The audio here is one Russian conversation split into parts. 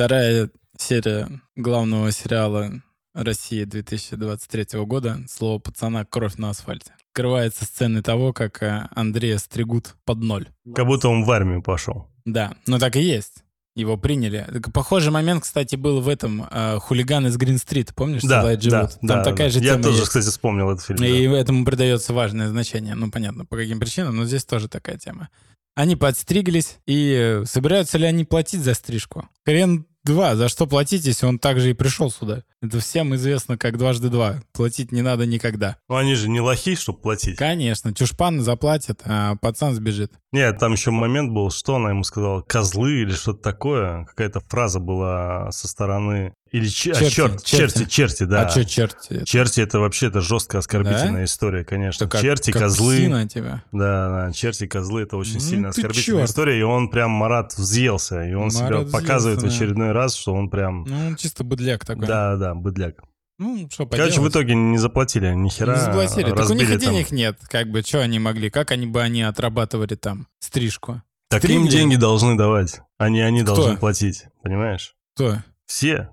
Вторая серия главного сериала России 2023 года «Слово пацана. Кровь на асфальте». Открывается сцены того, как э, Андрея стригут под ноль. Как будто он в армию пошел. Да, но так и есть. Его приняли. Похожий момент, кстати, был в этом э, «Хулиган из Грин-стрит». Помнишь, Да, да, живут? Там да, такая да. же Я тема тоже, есть. кстати, вспомнил этот фильм. И да. этому придается важное значение. Ну, понятно, по каким причинам, но здесь тоже такая тема. Они подстриглись, и э, собираются ли они платить за стрижку? Хрен два, за что платить, если он также и пришел сюда? Это всем известно как дважды два. Платить не надо никогда. Ну, они же не лохи, чтобы платить. Конечно, чушпан заплатит, а пацан сбежит. Нет, там еще момент был, что она ему сказала, козлы или что-то такое. Какая-то фраза была со стороны... Или че- а, Черти, черт, черти. черти, черти, да. А что, черти? Черти это вообще это жесткая оскорбительная история, конечно. Как- черти, как козлы. тебя. Да, да, черти, козлы это очень Ну сильно оскорбительная чёрт. история. И он прям Марат взъелся. И он себя Марат показывает в взъелся, да. очередной раз, что он прям. Ну, он чисто быдляк такой. Да, да, быдляк. Ну, что Короче, в поделать. итоге не заплатили ни хера. Не заплатили. Так у них и там. денег нет. Как бы, что они могли? Как они бы они отрабатывали там стрижку? Так им Стригли? деньги должны давать, а не они Кто? должны платить. Понимаешь? Кто? Все.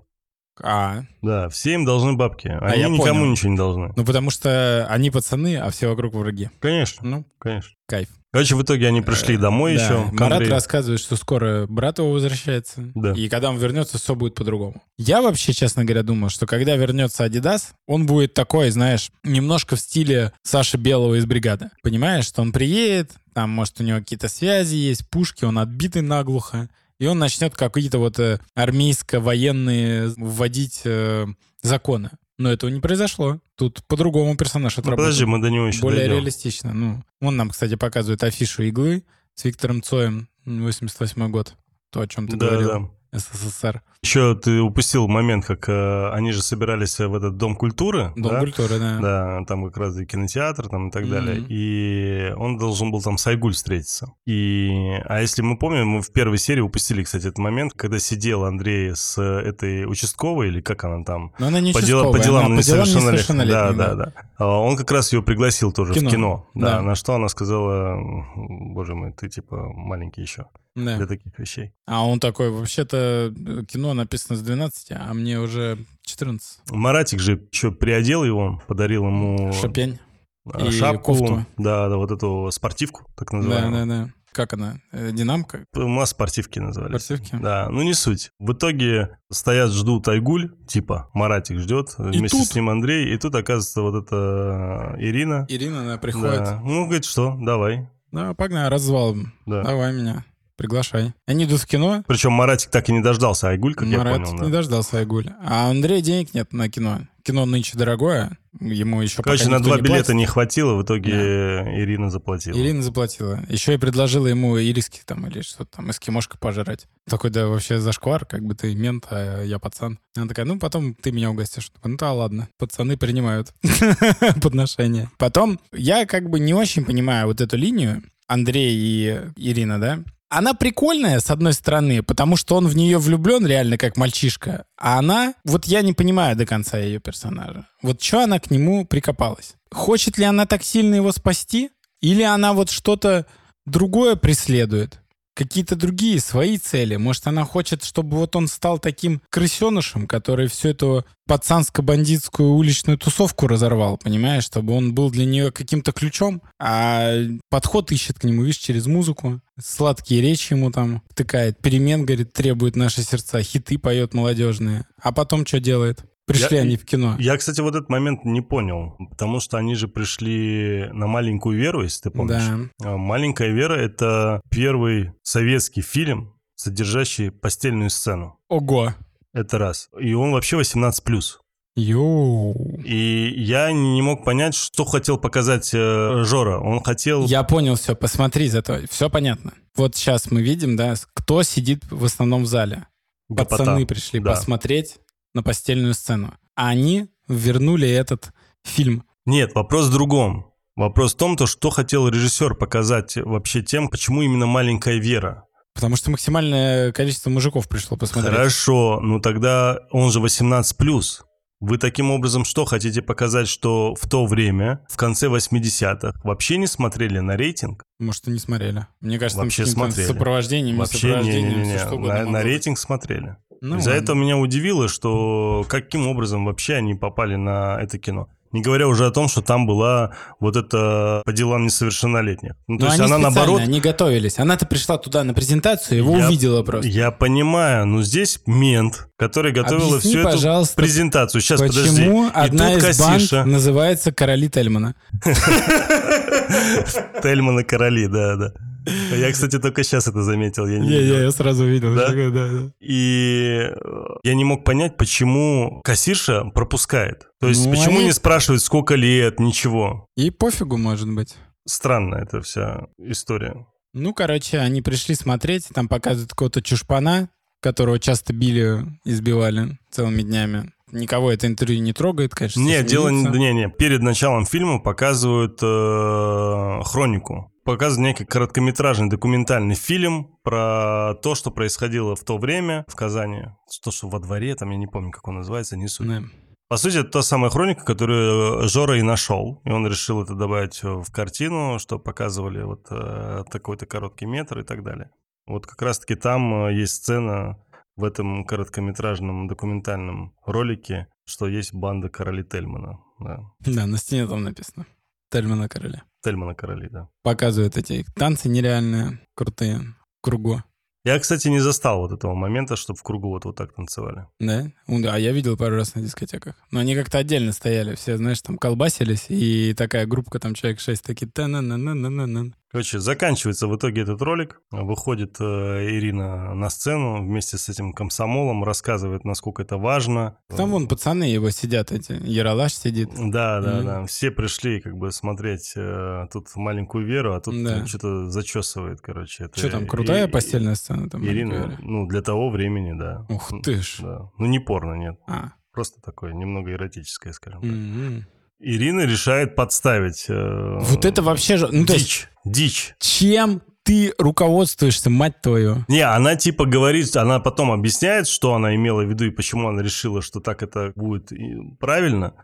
А, Да, все им должны бабки. Они я никому понял. ничего не должны. ну потому что они пацаны, а все вокруг враги. Конечно, Ну, конечно. кайф. Короче, в итоге они пришли Э, домой да. еще. Марат рассказывает, что скоро брат его возвращается. Да. И когда он вернется, все будет по-другому. Я вообще, честно говоря, думал, что когда вернется Адидас, он будет такой, знаешь, немножко в стиле Саши Белого из бригады. Понимаешь, что он приедет, там, может, у него какие-то связи есть, пушки, он отбитый наглухо. И он начнет какие-то вот э, армейско-военные вводить э, законы. Но этого не произошло. Тут по-другому персонаж Ну, отработал. подожди, мы до него еще Более дойдем. реалистично. Ну, он нам, кстати, показывает афишу «Иглы» с Виктором Цоем, 88 год. То, о чем ты Да, говорил. да. СССР. Еще ты упустил момент, как э, они же собирались в этот Дом культуры. Дом да? культуры, да. Да, там как раз и кинотеатр там и так далее. Мгм. И он должен был там с Айгуль встретиться. И, а если мы помним, мы в первой серии упустили, кстати, этот момент, когда сидел Андрей с этой участковой, или как она там, Но она не по, делам, по делам она несовершеннолетних. Да, да, да. А Он как раз ее пригласил тоже Кино. в кино. Да, Да. на что она сказала, боже мой, ты типа маленький еще Да. для таких вещей. А он такой, вообще-то э, кино написано с 12, а мне уже 14. Маратик же что, приодел его, подарил ему Шапень. а, и шапку, кофту. да, да, вот эту спортивку, так Да, называемую. да, да. Как она? Э, Динамка? У нас спортивки назывались. Спортивки? Да, ну не суть. В итоге стоят, ждут Айгуль, типа Маратик ждет, вместе тут- с ним Андрей, и тут оказывается вот эта Ирина. Ирина, она приходит. Да. Ну, говорит, что, давай. Да, погнали, развал. Да. Давай меня, приглашай. Они идут в кино, Причем Маратик так и не дождался Айгуль, как я Марат понял. не да. дождался Айгуль. А у Андрея денег нет на кино. Кино нынче дорогое, ему еще Короче, на два не билета платит. не хватило, в итоге Ирина заплатила. Ирина заплатила. Еще и предложила ему ириски там или что-то там, эскимошка пожрать. Такой, да, вообще зашквар, как бы ты мент, а я пацан. Она такая, ну, потом ты меня угостишь. Ну, да, ладно. Пацаны принимают подношения. Потом, я как бы не очень понимаю вот эту линию, Андрей и Ирина, да? Она прикольная, с одной стороны, потому что он в нее влюблен реально как мальчишка. А она, вот я не понимаю до конца ее персонажа. Вот что она к нему прикопалась? Хочет ли она так сильно его спасти? Или она вот что-то другое преследует? Какие-то другие свои цели. Может, она хочет, чтобы вот он стал таким крысенышем, который всю эту пацанско-бандитскую уличную тусовку разорвал, понимаешь? Чтобы он был для нее каким-то ключом, а подход ищет к нему, видишь, через музыку. Сладкие речи ему там втыкает. Перемен, говорит, требует наши сердца. Хиты поет молодежные. А потом что делает? Пришли Я- они в кино. Я, кстати, вот этот момент не понял, потому что они же пришли на «Маленькую Веру», если ты помнишь. Да. А «Маленькая Вера» — это первый советский фильм, содержащий постельную сцену. Ого. Это раз. И он вообще 18+. Йоу. И я не мог понять, что хотел показать э, Жора. Он хотел... Я понял все, посмотри зато. Все понятно. Вот сейчас мы видим, да, кто сидит в основном в зале. Гопота. Пацаны пришли Да. посмотреть на постельную сцену. А они вернули этот фильм. Нет, вопрос в другом. Вопрос в том, то, что хотел режиссер показать вообще тем, почему именно «Маленькая Вера». Потому что максимальное количество мужиков пришло посмотреть. Хорошо, ну тогда он же 18+. Вы таким образом что хотите показать, что в то время, в конце 80-х, вообще не смотрели на рейтинг? Может, и не смотрели. Мне кажется, Вообще там смотрели. сопровождением, не Вообще сопровождением, не-не-не, всё что угодно на, на быть. рейтинг смотрели. Ну, ладно. этого меня удивило, что каким образом вообще они попали на это кино. Не говоря уже о том, что там была вот это по делам несовершеннолетних. Ну, то Но есть они она наоборот... они готовились. Она-то пришла туда на презентацию, его Я- увидела просто. Я понимаю, но здесь мент, который готовил Объясни, всю эту презентацию. Сейчас, подожди. Почему одна из кассирша. банд называется «Короли Тельмана»? Тельмана короли, да, да. Я, кстати, только сейчас это заметил. Я не Я, видел. я, сразу увидел. Да? Да, да. И э, я не мог понять, почему кассирша пропускает. То есть, Ну, почему они- не спрашивает, сколько лет, ничего. И пофигу, может быть. Странно эта вся история. Ну, короче, они пришли смотреть, там показывают какого-то чушпана, которого часто били, избивали целыми днями. Никого это интервью не трогает, конечно. Не, дело не, не, не. Перед началом фильма показывают э, хронику. Показывают некий короткометражный документальный фильм про то, что происходило в то время в Казани. То, что во дворе, там, я не помню, как он называется, не суть. Да. По сути, это та самая хроника, которую э, Жора и нашел. И он решил это добавить э, в картину, что показывали вот э, такой-то короткий метр и так далее. Вот как раз-таки там э, есть сцена в этом короткометражном документальном ролике, что есть банда короли Тельмана. Да. Да, на стене там написано. Тельмана Короля. Тельмана короли, да. Показывают эти танцы нереальные, крутые, в кругу. Я, кстати, не застал вот этого момента, чтобы в кругу вот, вот так танцевали. Да? Да, я видел пару раз на дискотеках. Но они как-то отдельно стояли. Все, знаешь, там колбасились, и такая группа, там человек 6, такие та на на на на на Короче, заканчивается в итоге этот ролик. Выходит э, Ирина на сцену вместе с этим комсомолом, рассказывает, насколько это важно. Там вон пацаны его сидят, эти. Яралаш сидит. Да, да, Мгм. да. Все пришли как бы смотреть э, тут маленькую Веру, а тут Да. что-то зачесывает, короче. Это Что там, крутая и- постельная сцена? Там, Ирина, ну, для того времени, да. Ух ты ж. Да. Ну, не порно, нет. А. Просто такое, немного эротическое, скажем так. Мгм. Ирина решает подставить... э, Вот это вообще же... Ну, то есть, дичь, дичь. чем ты руководствуешься, мать твою? Не, она типа говорит, она потом объясняет, что она имела в виду и почему она решила, что так это будет правильно.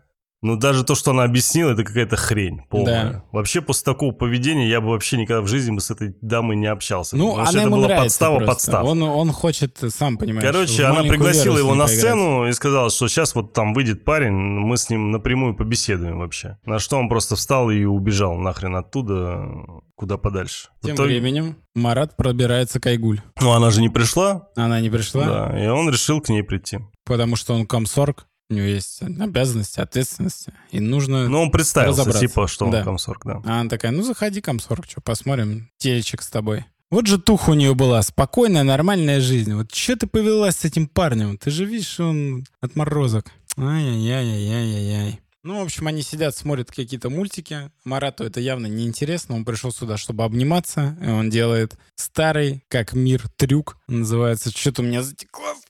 Но даже то, что она объяснила, это какая-то хрень полная. Да. Вообще, после такого поведения я бы вообще никогда в жизни бы с этой дамой не общался. Ну, Потому что она это ему была нравится подстава просто. подстав. Он, он хочет, сам понимаешь, Короче, она пригласила его на поиграть. сцену и сказала, что сейчас вот там выйдет парень, мы с ним напрямую побеседуем вообще. На что он просто встал и убежал нахрен оттуда, куда подальше. Тем итоге- временем Марат пробирается к Айгуль. Ну, она же не пришла, Она не пришла, да, и он решил к ней прийти. потому что он комсорг, у него есть обязанности, ответственности, и нужно... Ну, он представился, типа, что он Да. комсорг, да. А она такая, ну заходи, комсорг, что, посмотрим, телечек с тобой. Вот же туха у нее была, спокойная, нормальная жизнь. Вот что ты повелась с этим парнем? Ты же видишь, он отморозок. Ай-яй-яй-яй-яй-яй. Ну, в общем, они сидят, смотрят какие-то мультики. Марату это явно неинтересно. Он пришел сюда, чтобы обниматься. И он делает старый, как мир, трюк. Называется «Что-то у меня затекла спина».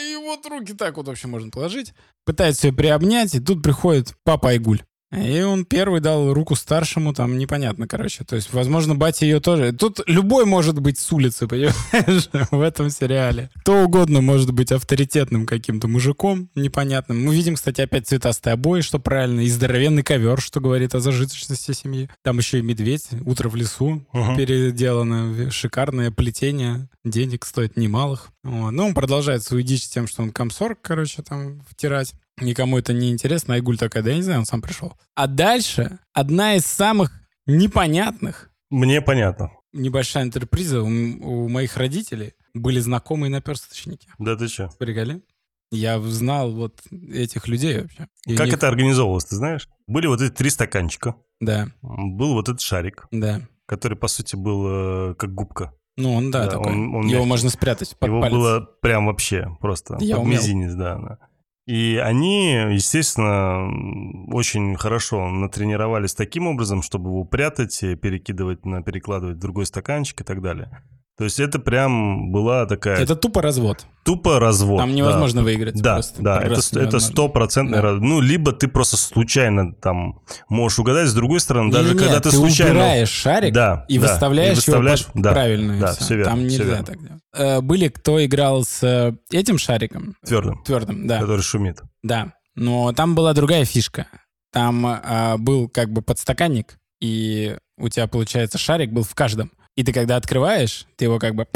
И вот руки так вот вообще можно положить. Пытается ее приобнять, и тут приходит папа Айгуль. И он первый дал руку старшему, там непонятно, короче. То есть, возможно, батя ее тоже... Тут любой может быть с улицы, понимаешь, в этом сериале. Кто угодно может быть авторитетным каким-то мужиком непонятным. Мы видим, кстати, опять цветастые обои, что правильно, и здоровенный ковер, что говорит о зажиточности семьи. Там еще и медведь, утро в лесу Мгм. переделано, шикарное плетение, денег стоит немалых. Вот. Ну, он продолжает свою дичь тем, что он комсорг, короче, там втирать. Никому это не интересно. Айгуль такая, да я не знаю, он сам пришел. А дальше одна из самых непонятных, Мне понятно. небольшая интерприза у, у моих родителей были знакомые наперсточники. Да ты что? Приколи? Я знал вот этих людей вообще. И Как них- это организовывалось, ты знаешь? Были вот эти три стаканчика, Да, был вот этот шарик, да. который, по сути, был э, как губка. Ну, он, да, Да, такой. он- он Его мягкий. можно спрятать под Его палец. было прям вообще просто Я под умел. мизинец, да. да. И они, естественно, очень хорошо натренировались таким образом, чтобы его прятать, перекидывать, на, перекладывать в другой стаканчик и так далее. То есть это прям была такая Это тупо развод. тупо развод. Там да. невозможно выиграть. Да, просто. да, ст- это стопроцентный Да. раз- Ну, либо ты просто случайно там можешь угадать, с другой стороны, даже Не-не-не, когда ты, ты случайно... убираешь шарик Да, и да, выставляешь, и выставляешь- его да, правильно. да, всё. всё верно, Там нельзя верно. так делать. Э, Были, кто играл с э, этим шариком, Твердым, твердым, да, который шумит. да. Но там была другая фишка. Там а, был как бы подстаканник, и у тебя, получается, шарик был в каждом. И ты когда открываешь, ты его как бы...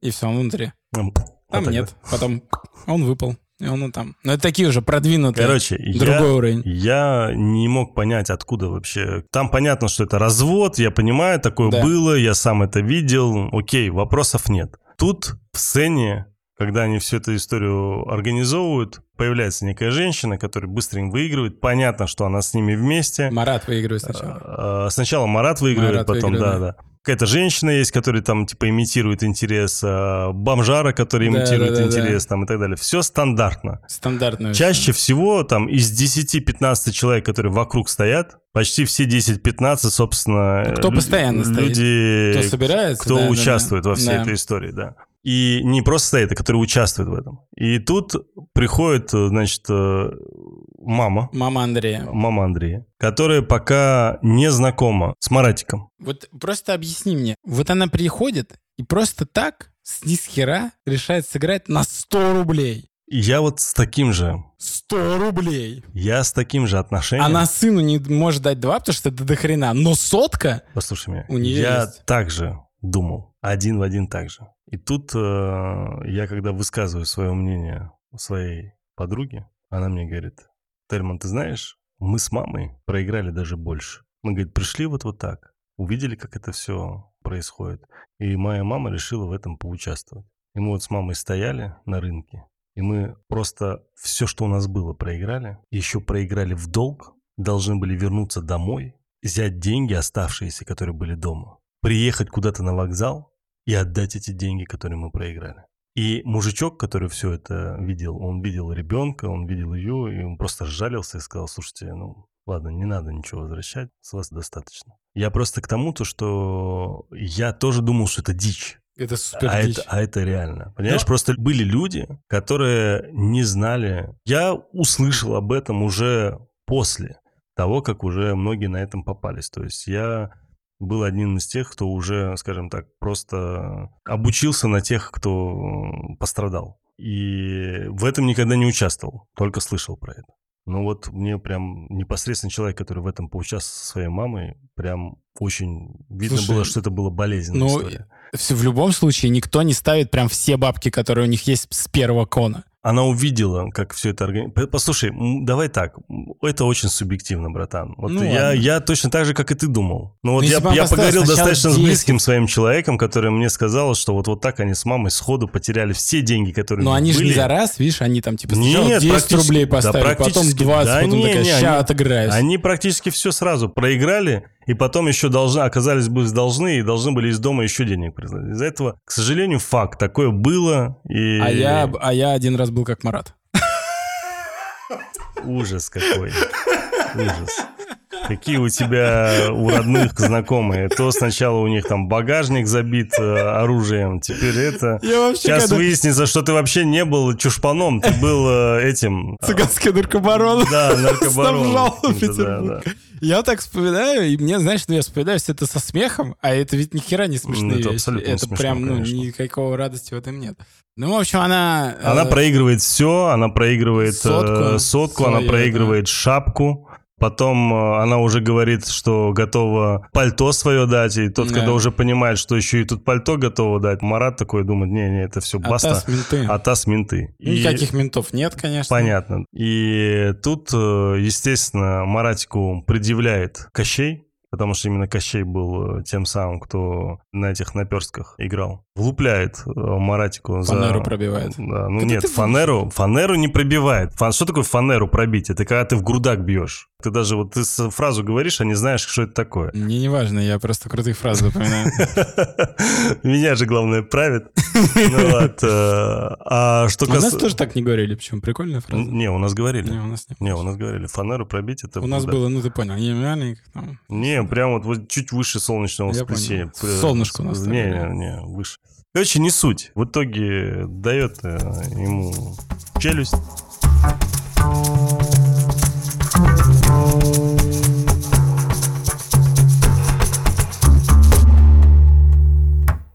И все, он внутри. Там нет. Потом он выпал. И он там. Но это такие уже продвинутые. Короче, другой я, уровень. я не мог понять, откуда вообще. Там понятно, что это развод, я понимаю, такое Да. было, я сам это видел. Окей, вопросов нет. Тут в сцене, когда они всю эту историю организовывают, появляется некая женщина, которая быстренько выигрывает. Понятно, что она с ними вместе. Марат выигрывает сначала. Э, Сначала Марат выигрывает, Марат потом, выигрывает, да, да. Какая-то женщина есть, которая там, типа, имитирует интерес, э, бомжара, который Да, имитирует да, да, интерес, там, и так далее. Все стандартно. Стандартную. Чаще всего там из 10-15 человек, которые вокруг стоят, почти все 10-15, собственно... Ну, кто постоянно стоит? люди, Кто собирается? кто да, да, да. участвует во всей Да. этой истории, да. И не просто стоит, а которые участвуют в этом. И тут приходит, э, значит, э, мама, Мама Андрея. мама Андрея, которая пока не знакома с Маратиком. Вот просто объясни мне. Вот она приходит и просто так, с ни с хера, решает сыграть на 100 рублей. Я вот с таким же, 100 рублей. я с таким же отношением... Она сыну не может дать два, потому что это до хрена. Но сотка? Послушай меня. У неё я есть. также думал. Один в один так же. И тут э, я, когда высказываю свое мнение своей подруге, она мне говорит, Тельман, ты знаешь, мы с мамой проиграли даже больше. Мы, говорит, пришли вот вот так, увидели, как это все происходит. И моя мама решила в этом поучаствовать. И мы вот с мамой стояли на рынке, и мы просто все, что у нас было, проиграли. Еще проиграли в долг, должны были вернуться домой, взять деньги, оставшиеся, которые были дома, приехать куда-то на вокзал и отдать эти деньги, которые мы проиграли. И мужичок, который все это видел, он видел ребенка, он видел ее, и он просто жалился и сказал, слушайте, ну ладно, не надо ничего возвращать, с вас достаточно. Я просто к тому, то, что я тоже думал, что это дичь. Это супер А дичь. это, а это реально. Понимаешь, Но- просто были люди, которые не знали. Я услышал об этом уже после того, как уже многие на этом попались. То есть я был одним из тех, кто уже, скажем так, просто обучился на тех, кто пострадал. И в этом никогда не участвовал, только слышал про это. Ну вот мне прям непосредственно человек, который в этом поучаствовал со своей мамой, прям очень видно Слушай, было, что это была болезненная ну, история. В любом случае, никто не ставит прям все бабки, которые у них есть с первого кона. Она увидела, как все это организовано. Послушай, давай так, это очень субъективно, братан. Вот Ну я, ладно. я точно так же, как и ты думал. Ну вот Ну, я, я поговорил достаточно с 10. близким своим человеком, который мне сказал, что вот, вот так они с мамой сходу потеряли все деньги, которые Но они же не были. за раз, видишь, они там типа сначала Нет, 10 практически- рублей да, поставили, потом практически- 20, да потом не, такая, не, ща они- отыграюсь. Они практически все сразу проиграли, и потом еще должны, оказались бы должны, и должны были из дома еще денег прислать. Из-за этого, к сожалению, факт. Такое было. И... А я, а я один раз был как Марат. Ужас какой. Ужас. Какие у тебя у родных знакомые? То сначала у них там багажник забит э, оружием, теперь это... Сейчас когда- выяснится, что ты вообще не был чушпаном, ты был э, этим... э, Цыганский наркобарон. Да, наркобарон. Да, Петербург. да. Я так вспоминаю, и мне, знаешь, что я вспоминаю все это со смехом, а это ведь ни хера не смешные это вещи. это смешно, прям, ну, конечно. никакого радости в этом нет. Ну, в общем, она... э, Она проигрывает все, она проигрывает Сотку сотку, сотку она свою, проигрывает шапку. Потом э, она уже говорит, что готова пальто свое дать, и тот, Да. когда уже понимает, что еще и тут пальто готова дать, Марат такой думает, не-не, это все баста, таз менты. а таз менты. И- Никаких ментов нет, конечно. Понятно. И тут, э, естественно, Маратику предъявляет Кощей, потому что именно Кощей был э, тем самым, кто на этих наперстках играл. Влупляет э, Маратику за... Фанеру пробивает. Да, ну Когда нет, ты- фанеру, фанеру не пробивает. Фан- Что такое фанеру пробить? Это когда ты в грудак бьешь. Ты даже вот ты фразу говоришь, а не знаешь, что это такое. Мне не важно, я просто крутые фразы запоминаю. Меня же, главное, правит. Ну э, А что У нас тоже так не говорили, почему? Прикольная фраза. Не, у нас говорили. Не, у нас не. Не, у нас говорили, фанеру пробить это У нас было, ну ты понял, не маленьких там. Не, прям вот, чуть выше солнечного воскресенья. Солнышко у нас Не, не, не, выше. Короче, не суть. В итоге дает э, ему челюсть.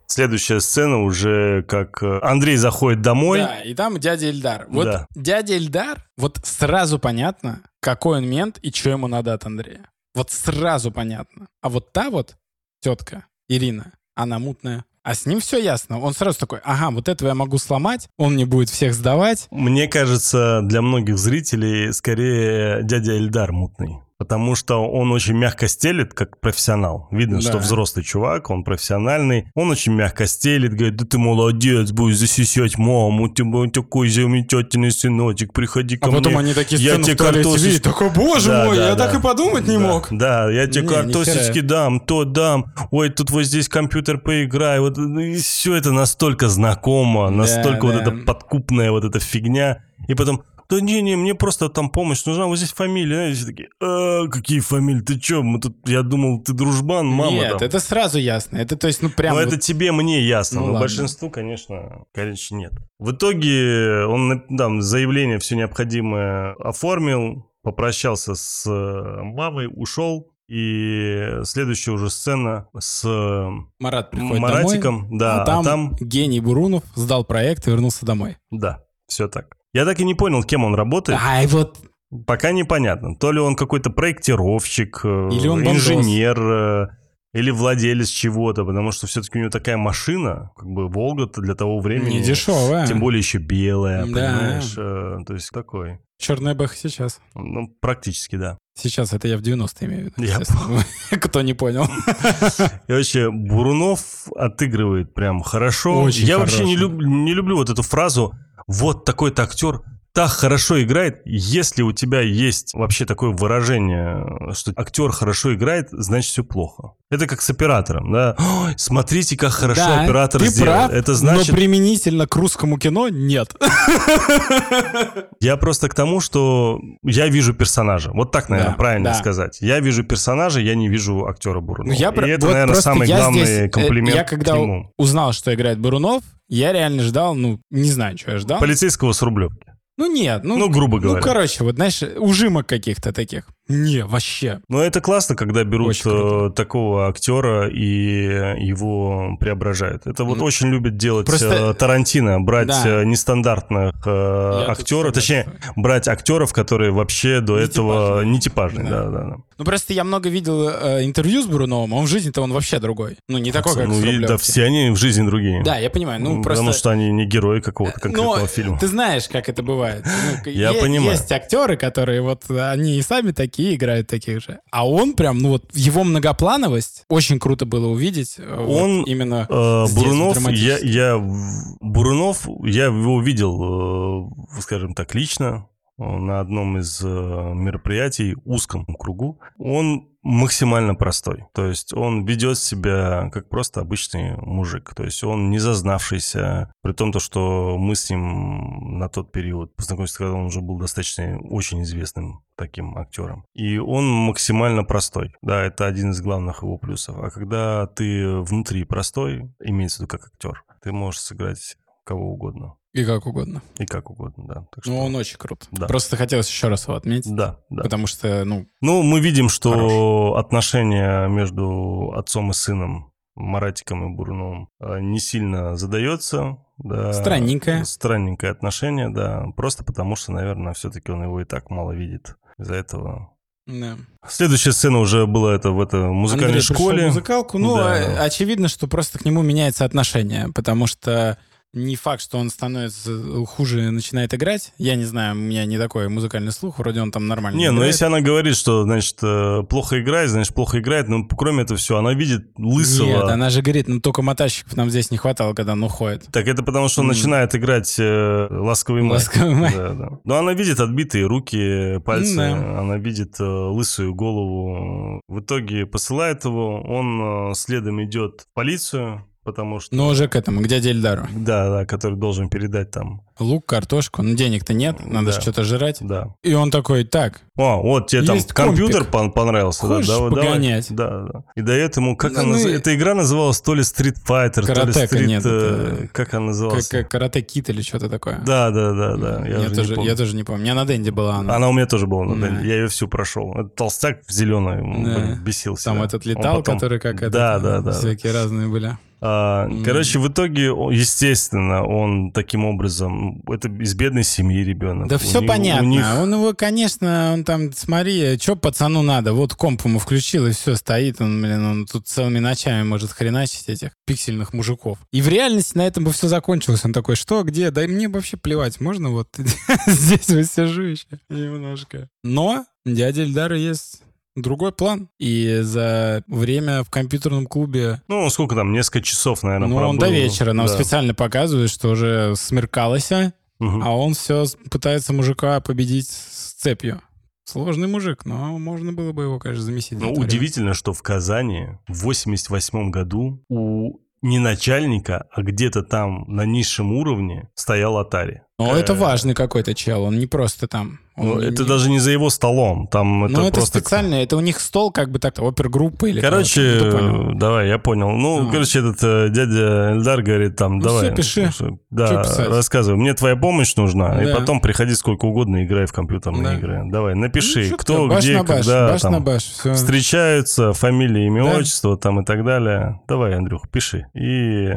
Следующая сцена уже как э, Андрей заходит домой. Да, и там дядя Эльдар. Вот Да. дядя Эльдар, вот сразу понятно, какой он мент и что ему надо от Андрея. Вот сразу понятно. А вот та вот тетка, Ирина, она мутная. А с ним все ясно. Он сразу такой, ага, вот этого я могу сломать, он не будет всех сдавать. Мне кажется, для многих зрителей скорее дядя Эльдар мутный. Потому что он очень мягко стелит, как профессионал. Видно, Да. что взрослый чувак, он профессиональный. Он очень мягко стелит, говорит, да ты молодец, будешь засисять маму, у тебя такой замечательный сыночек, приходи ко А потом мне. они такие я тебе картошечку- видят. Такой, боже Да, мой, да, я да. так и подумать не Да, мог. Да, я тебе Не, картошечки нихера. дам, то дам. Ой, тут вот здесь компьютер поиграй. Вот все это настолько знакомо, настолько вот да. эта подкупная вот эта фигня. И потом, да не-не, мне просто там помощь нужна, вот здесь фамилия. Знаете, все такие, «А, какие фамилии, ты чё? Мы тут, я думал, ты дружбан, мама Нет, там. это сразу ясно. Это, то есть, ну, прям Ну, вот- это тебе, мне ясно, Ну, но ладно. большинству, конечно, конечно, нет. В итоге он там заявление все необходимое оформил, попрощался с э, мамой, ушел. И следующая уже сцена с э, Марат приходит Маратиком, домой, да, а там, а там, гений Бурунов сдал проект и вернулся домой. да, все так. Я так и не понял, кем он работает. Ай, вот Пока непонятно. То ли он какой-то проектировщик, э, Или он инженер, э, или владелец чего-то, потому что все-таки у него такая машина, как бы Волга-то для того времени. не дешевая. Тем более еще белая, Да. понимаешь? э, То есть такой. Черная бэха сейчас. Ну, практически, да. Сейчас это я в 90-е имею в виду. Я. Кто не понял. И вообще, Бурунов отыгрывает прям хорошо. Очень Я вообще не, хорошо. люб- не люблю вот эту фразу «вот такой-то актер так хорошо играет». Если у тебя есть вообще такое выражение, что актер хорошо играет, значит все плохо. Это как с оператором, да? «Ой, смотрите, как хорошо Да, оператор ты сделал. прав, Это значит... но применительно к русскому кино нет. Я просто к тому, что я вижу персонажа. Вот так, наверное, Да, правильно да. сказать. Я вижу персонажа, я не вижу актера Бурунова. Ну, я про- И это, вот наверное, самый главный здесь, э, комплимент Я когда к нему. узнал, что играет Бурунов, я реально ждал, ну, не знаю, что я ждал. Полицейского с Рублевки. Ну нет, ну, Ну, грубо ну, говоря. короче, вот знаешь, ужимок каких-то таких. Не, вообще. Но это классно, когда берут э, такого актера и его преображают. Это вот Ну, очень любит делать просто- э, Тарантино, брать Да. э, нестандартных э, актеров, точнее, брать актеров, которые вообще до Не этого типажные. не типажные. Да. Да, да, да. Ну просто я много видел э, интервью с Буруновым, а он в жизни-то он вообще другой. Ну не такой, как ну, и- да, все они в жизни другие. Да, я понимаю. Ну, просто... Потому что они не герои какого-то конкретного Ну, фильма. ты знаешь, как это бывает. Ну, Я е- понимаю. Есть актеры, которые вот, они и сами такие играют таких же. А он прям, ну вот, его многоплановость очень круто было увидеть. э, вот Он, именно... Э, здесь, Бурунов, я, я, Бурунов, я его видел, э, скажем так, лично э, на одном из э, мероприятий, узком кругу. Он максимально простой. То есть он ведет себя как просто обычный мужик. То есть он не зазнавшийся, при том, то, что мы с ним на тот период познакомились, когда он уже был достаточно очень известным таким актером. И он максимально простой. Да, это один из главных его плюсов. А когда ты внутри простой, имеется в виду как актер, ты можешь сыграть кого угодно. И как угодно. И как угодно, да. Так что- Ну, он очень крут. Да. Просто хотелось еще раз его отметить. Да, да. Потому что, ну, Ну, мы видим, что отношения между отцом и сыном, Маратиком и Бурновым, э, не сильно задается. Да, Странненькое. Странненькое отношение, да. Просто потому что, наверное, все-таки он его и так мало видит. Из-за этого. да. Следующая сцена уже была это в этой музыкальной Андрей школе. музыкалку. Ну, Да. а- очевидно, что просто к нему меняется отношение, потому что не факт, что он становится хуже, начинает играть. Я не знаю, у меня не такой музыкальный слух, вроде он там нормально Не, ну играет. если она говорит, что, значит, э, плохо играет, значит, плохо играет, но кроме этого все, она видит лысого. Нет, она же говорит, ну только мотальщиков нам здесь не хватало, когда он уходит. Так это потому, что он М. начинает играть э, ласковый май. Ласковый май. Да, да. Но она видит отбитые руки, пальцы, Да. она видит э, лысую голову. В итоге посылает его, он э, следом идет в полицию, потому что... Но уже к этому, к дяде Эльдару. Да, да, который должен передать там. Лук, картошку, ну денег-то нет, надо Да. что-то жрать. Да. И он такой, так, О, вот тебе там компьютер пон- понравился. да, Хочешь давай, давай. погонять? Да, да. И дает ему, как Ну, она ну Эта игра называлась то ли Street Fighter, то ли Street... нет, э, это- Как она называлась? как карате кит или что-то такое. Да, да, да, да. Я, я, тоже, я тоже не помню. У меня на Денде была она. Она у меня тоже была, на Да. Денде. я ее всю прошел. Это толстяк в зеленой, Да. бесился. Там да. этот летал, потом- который как это. Да, да, да. Всякие разные были. А, короче, в итоге, естественно, он таким образом... Это из бедной семьи ребенок. Да У все них- понятно. Них Он его, конечно, он там, смотри, что пацану надо? Вот комп ему включил, и все, стоит он, блин, он тут целыми ночами может хреначить этих пиксельных мужиков. И в реальности на этом бы все закончилось. Он такой, что, где? Да и мне вообще плевать, можно вот здесь вот сижу еще немножко. Но дядя Эльдара есть другой план. И за время в компьютерном клубе Ну, сколько там, несколько часов, наверное, ну, он до вечера нам Да. специально показывает, что уже смеркалось, а Мгм. он все пытается мужика победить с цепью. Сложный мужик, но можно было бы его, конечно, замесить. за Ну, это время. удивительно, что в Казани в 88 году у не начальника, а где-то там на низшем уровне стоял Атари. Но это Э, важный какой-то чел, он не просто там. Ну, это не- даже не за его столом, там это Ну, это просто... специально, это у них стол как бы так, опергруппа или Короче, ну, давай, я понял. Ну, А. короче, этот э, дядя Эльдар говорит там, Ну, давай. всё, пиши. слушай, Да, рассказывай. Мне твоя помощь нужна, и Да. потом приходи сколько угодно, играй в компьютерные Да. игры. Давай, напиши, Ну, кто, баш где, на баш, когда баш там на баш, всё. встречаются, фамилия, имя, Да. отчество там и так далее. Давай, Андрюх, пиши. И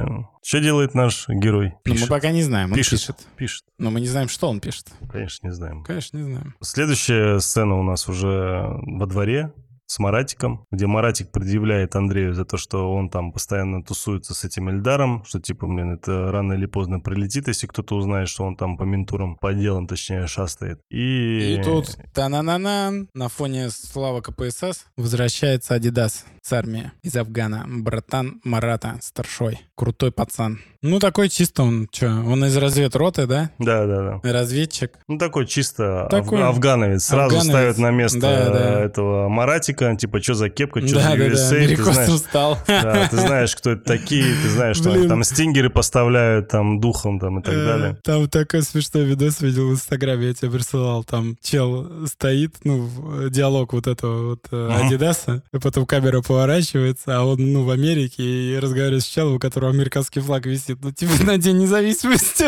что делает наш герой? Ну, мы Пишет. пока не знаем, он Пишет. пишет. Пишет. Но мы не знаем, что он пишет. Конечно, не знаем. Конечно, не знаем. Следующая сцена у нас уже во дворе с Маратиком, где Маратик предъявляет Андрею за то, что он там постоянно тусуется с этим Эльдаром, что типа, блин, это рано или поздно прилетит, если кто-то узнает, что он там по ментурам, по делам, точнее, шастает. И, И тут та-на-на-на, на фоне слава КПСС возвращается Адидас с армии из Афгана. Братан Марата, старшой. Крутой пацан. Ну, такой чисто он, что, он из разведроты, да? Да, да, да. Разведчик. Ну, такой чисто аф- Такой афгановец. Сразу афгановец. ставят на место Да, да. этого Маратика, типа, что за кепка, что за Да, да, USA, да, ты Америкосом знаешь. стал. Да, ты знаешь, кто это такие, ты знаешь, что они там стингеры поставляют, там, духом, там, и так Э, далее. Там такой смешной видос видел в Инстаграме, я тебе присылал. Там чел стоит, ну, в- диалог вот этого вот э. Адидаса, и потом камера поворачивается, а он, ну, в Америке, и разговаривает с челом, у которого американский флаг висит. Ну, типа, на День независимости.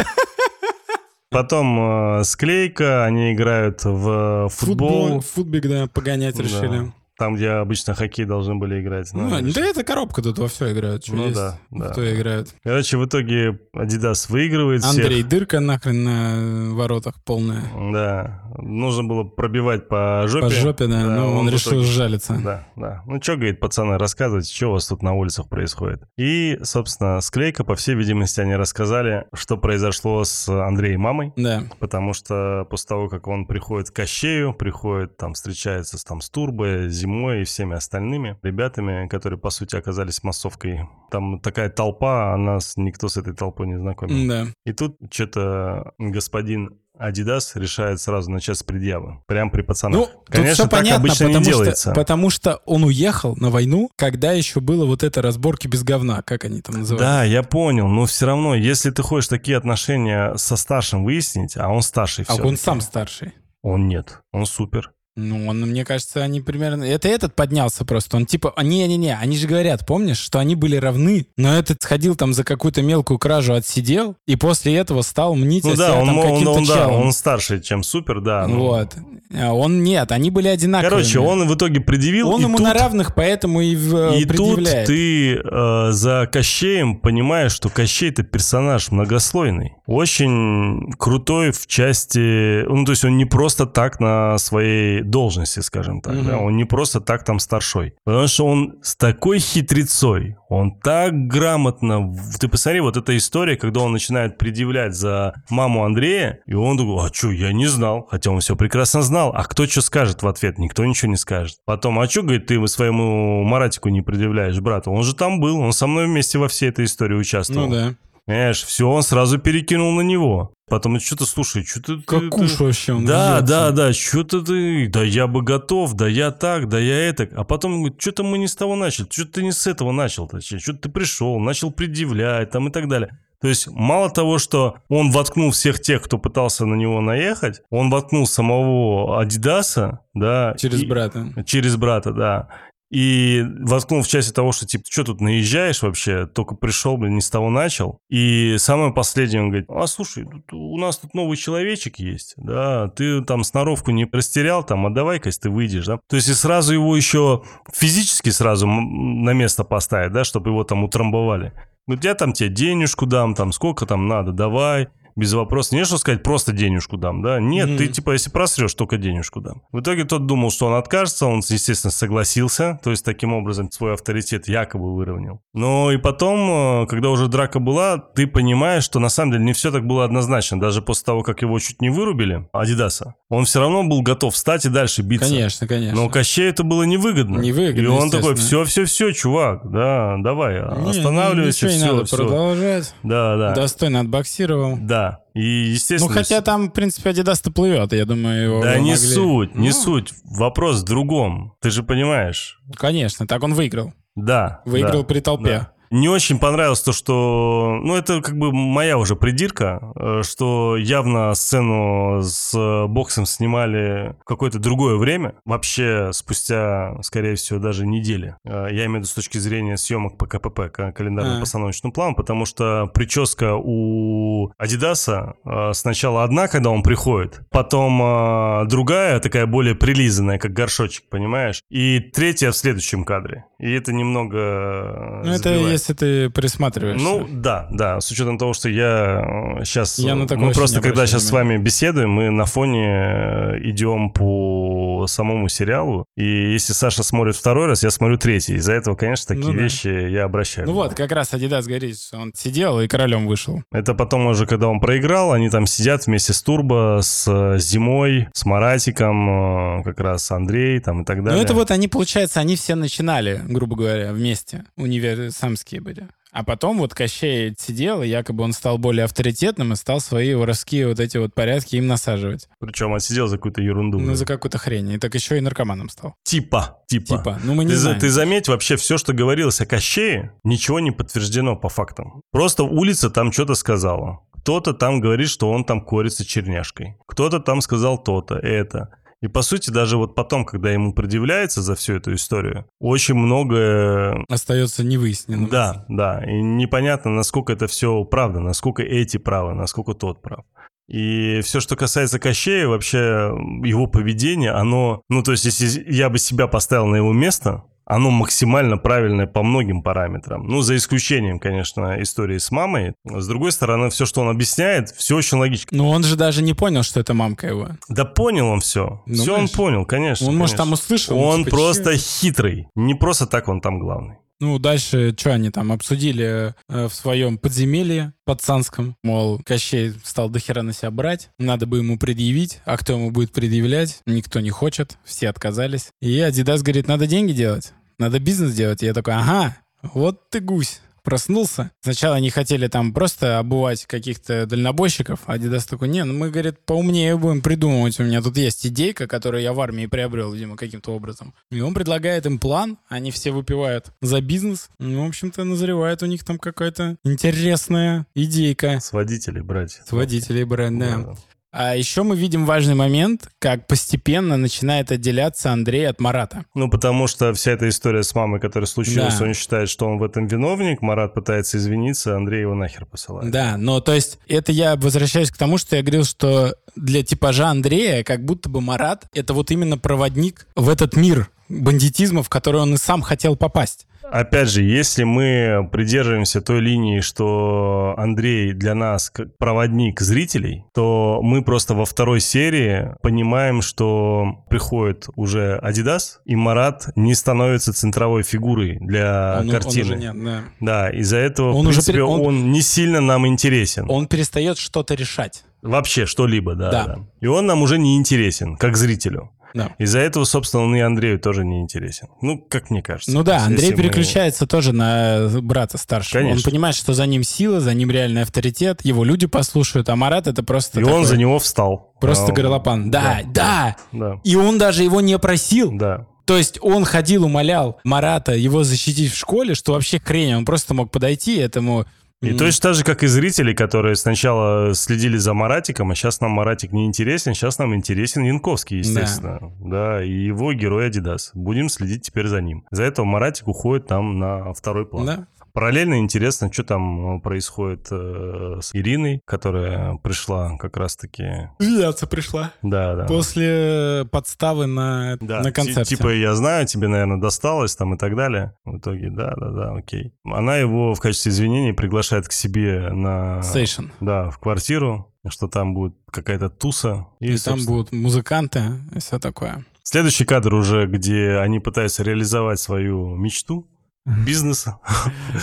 Потом э, склейка, они играют в футбол. Футбик, да, погонять Да. решили. Там, где обычно хоккей должны были играть. Ну, Ну, да это коробка тут во все играют. Что Ну есть, да, да. Кто играет. Короче, в итоге Adidas выигрывает всех. Андрей, дырка нахрен на воротах полная. Да, нужно было пробивать по жопе. По жопе, да, но он, в решил итоге- сжалиться. Да, да. Ну, что, говорит, пацаны, рассказывайте, что у вас тут на улицах происходит. И, собственно, склейка, по всей видимости, они рассказали, что произошло с Андреем мамой. Да. Потому что после того, как он приходит к Кощею, приходит, там, встречается с, там, с Турбой, Зимой и всеми остальными ребятами, которые, по сути, оказались массовкой. Там такая толпа, а нас никто с этой толпой не знакомил. Да. И тут что-то господин Адидас решает сразу начать с предъявы. Прям при пацанах. Ну, Конечно, тут все так понятно, обычно не потому делается. Что, потому что он уехал на войну, когда еще было вот это разборки без говна, как они там называют. Да, я понял, но все равно, если ты хочешь такие отношения со старшим выяснить, а он старший а все он сам старший. Он нет, он супер. Ну, он, мне кажется, они примерно... Это этот поднялся просто. Он типа... а, Не-не-не, они же говорят, помнишь, что они были равны, но этот сходил там за какую-то мелкую кражу, отсидел, и после этого стал мнить Ну да, он, там он, каким-то он, да, он старше, чем супер, да. ну. Вот. А он нет, они были одинаковые. Короче, он в итоге предъявил, Он и ему тут, на равных, поэтому и, в- и тут предъявляет. ты э, за Кощеем понимаешь, что Кощей это персонаж многослойный, очень крутой в части, ну то есть он не просто так на своей должности, скажем так, Мгм. да, он не просто так там старшой, потому что он с такой хитрецой, он так грамотно, ты посмотри, вот эта история, когда он начинает предъявлять за маму Андрея, и он такой, а что, я не знал, хотя он все прекрасно знал, а кто что скажет в ответ, никто ничего не скажет. Потом, а что, говорит, ты своему Маратику не предъявляешь, брату, он же там был, он со мной вместе во всей этой истории участвовал. Ну да. Понимаешь, все, он сразу перекинул на него. Потом, что-то, слушай, что-то... Как куш вообще он Да, рвется. да, да, что-то ты, да я бы готов, да я так, да я это. А потом говорит, что-то мы не с того начали, что-то ты не с этого начал, что-то ты пришел, начал предъявлять там и так далее. То есть мало того, что он воткнул всех тех, кто пытался на него наехать, он воткнул самого Адидаса, да. Через и- брата. Через брата, да. И воткнул в части того, что, типа, что тут наезжаешь вообще? Только пришел, блин, не с того начал. И самое последнее, он говорит, а слушай, тут у нас тут новый человечек есть, да, ты там сноровку не растерял, там, а давай-ка ты выйдешь, да. То есть и сразу его еще физически сразу на место поставить, да, чтобы его там утрамбовали. Говорит, я там тебе денежку дам, там сколько там надо, давай без вопросов. Не что сказать, просто денежку дам, да? Нет, mm-hmm. ты, типа, если просрешь, только денежку дам. В итоге тот думал, что он откажется, он, естественно, согласился, то есть таким образом свой авторитет якобы выровнял. Но и потом, э, когда уже драка была, ты понимаешь, что на самом деле не все так было однозначно. Даже после того, как его чуть не вырубили, Адидаса, он все равно был готов встать и дальше биться. Конечно, конечно. Но Кощей это было невыгодно. Невыгодно, И он такой, все-все-все, чувак, да, давай, не, останавливайся, все, не надо все. продолжать. Да, да. Достойно отбоксировал. Да, и, естественно... Ну, хотя там, в принципе, Адидас-то плывет, я думаю, его Да не могли... суть, не Ну. суть. Вопрос в другом. Ты же понимаешь. Конечно, так он выиграл. Да. Выиграл да, при толпе. да. Не очень понравилось то, что... Ну, это как бы моя уже придирка, э, что явно сцену с боксом снимали в какое-то другое время. Вообще спустя, скорее всего, даже недели. Э, Я имею в виду с точки зрения съемок по КПП, к- А. календарно-постановочному плану, потому что прическа у Адидаса э, сначала одна, когда он приходит, потом другая, такая более прилизанная, как горшочек, понимаешь? И третья в следующем кадре. И это немного э, Ну, это если ты присматриваешься. Ну, да, да. С учетом того, что я сейчас... Я на такое мы вообще просто, когда сейчас с вами беседуем, мы на фоне э, идем по самому сериалу. И если Саша смотрит второй раз, я смотрю третий. Из-за этого, конечно, такие Ну да. вещи я обращаю. Ну вот, как раз Адидас говорит, что он сидел и королем вышел. Это потом уже, когда он проиграл, они там сидят вместе с Турбо, с э, Зимой, с Маратиком, э, как раз Андрей там и так Ну далее. это вот они, получается, они все начинали, грубо говоря, вместе. Универ самские были. А потом вот Кощей сидел, и якобы он стал более авторитетным и стал свои воровские вот эти вот порядки им насаживать. Причем он сидел за какую-то ерунду. Ну, за какую-то хрень. И так еще и наркоманом стал. Типа, типа. Типа, ну мы не Ты, знаем. ты заметь, вообще все, что говорилось о Кощее, ничего не подтверждено по фактам. Просто улица там что-то сказала. Кто-то там говорит, что он там корится черняшкой. Кто-то там сказал то-то, это. И по сути, даже вот потом, когда ему предъявляется за всю эту историю, очень много... Остается невыясненным. Да, да. И непонятно, насколько это все правда, насколько эти правы, насколько тот прав. И все, что касается Кощея, вообще его поведение, оно... Ну, то есть, если я бы себя поставил на его место, оно максимально правильное по многим параметрам. Ну, за исключением, конечно, истории с мамой. С другой стороны, все, что он объясняет, все очень логично. Ну он же даже не понял, что это мамка его. Да понял он все. Ну, все он конечно. понял, конечно. Он, может, конечно. там услышал. ну, Он типа, просто «Чё?» хитрый. Не просто так он там главный. Ну, дальше, что они там обсудили э, в своем подземелье пацанском. Мол, Кощей стал дохера на себя брать, надо бы ему предъявить. А кто ему будет предъявлять? Никто не хочет, все отказались. И Адидас говорит, надо деньги делать, надо бизнес делать. И я такой, ага, вот ты гусь. Проснулся. Сначала они хотели там просто обувать каких-то дальнобойщиков. А Адидас такой, не, ну мы, говорит, поумнее будем придумывать. У меня тут есть идейка, которую я в армии приобрел, видимо, каким-то образом. И он предлагает им план. Они все выпивают за бизнес. Ну, в общем-то, назревает у них там какая-то интересная идейка. С водителей, братья. С водителей бренда. Да. А еще мы видим важный момент, как постепенно начинает отделяться Андрей от Марата. Ну, потому что вся эта история с мамой, которая случилась, Да. он считает, что он в этом виновник, Марат пытается извиниться, Андрей его нахер посылает. Да, но то есть это я возвращаюсь к тому, что я говорил, что для типажа Андрея как будто бы Марат — это вот именно проводник в этот мир бандитизма, в который он и сам хотел попасть. Опять же, если мы придерживаемся той линии, что Андрей для нас как проводник зрителей, то мы просто во второй серии понимаем, что приходит уже Адидас, и Марат не становится центровой фигурой для Он- он картины. уже нет, да. Да, из-за этого, Он в уже принципе, пере- он... он- не сильно нам интересен. Он перестает что-то решать. Вообще что-либо, да, Да. да. И он нам уже не интересен, как зрителю. Да. Из-за этого, собственно, он и Андрею тоже не интересен. Ну, как мне кажется. Ну да, Андрей мы- переключается тоже на брата старшего. Он Конечно. понимает, что за ним сила, за ним реальный авторитет, его люди послушают, а Марат это просто И такой- он за него встал. Просто А, горлопан. Да, да, Да, И он даже его не просил. да. То есть он ходил, умолял Марата его защитить в школе, что вообще хрень, он просто мог подойти этому... И м, точно так же, как и зрители, которые сначала следили за Маратиком, а сейчас нам Маратик не интересен, сейчас нам интересен Янковский, естественно. Да, и его герой Адидас. Будем следить теперь за ним. За этого Маратик уходит там на второй план. Да. Параллельно интересно, что там происходит э, с Ириной, которая пришла как раз-таки... Извиняться пришла. Да, да. После подставы на, Да, на концерте. Типа, я знаю, тебе, наверное, досталось там и так далее. В итоге, да, да, да, окей. Она его в качестве извинений приглашает к себе на... Сейшн. Да, в квартиру, что там будет какая-то туса. И там собственно, будут музыканты и все такое. Следующий кадр уже, где они пытаются реализовать свою мечту бизнеса.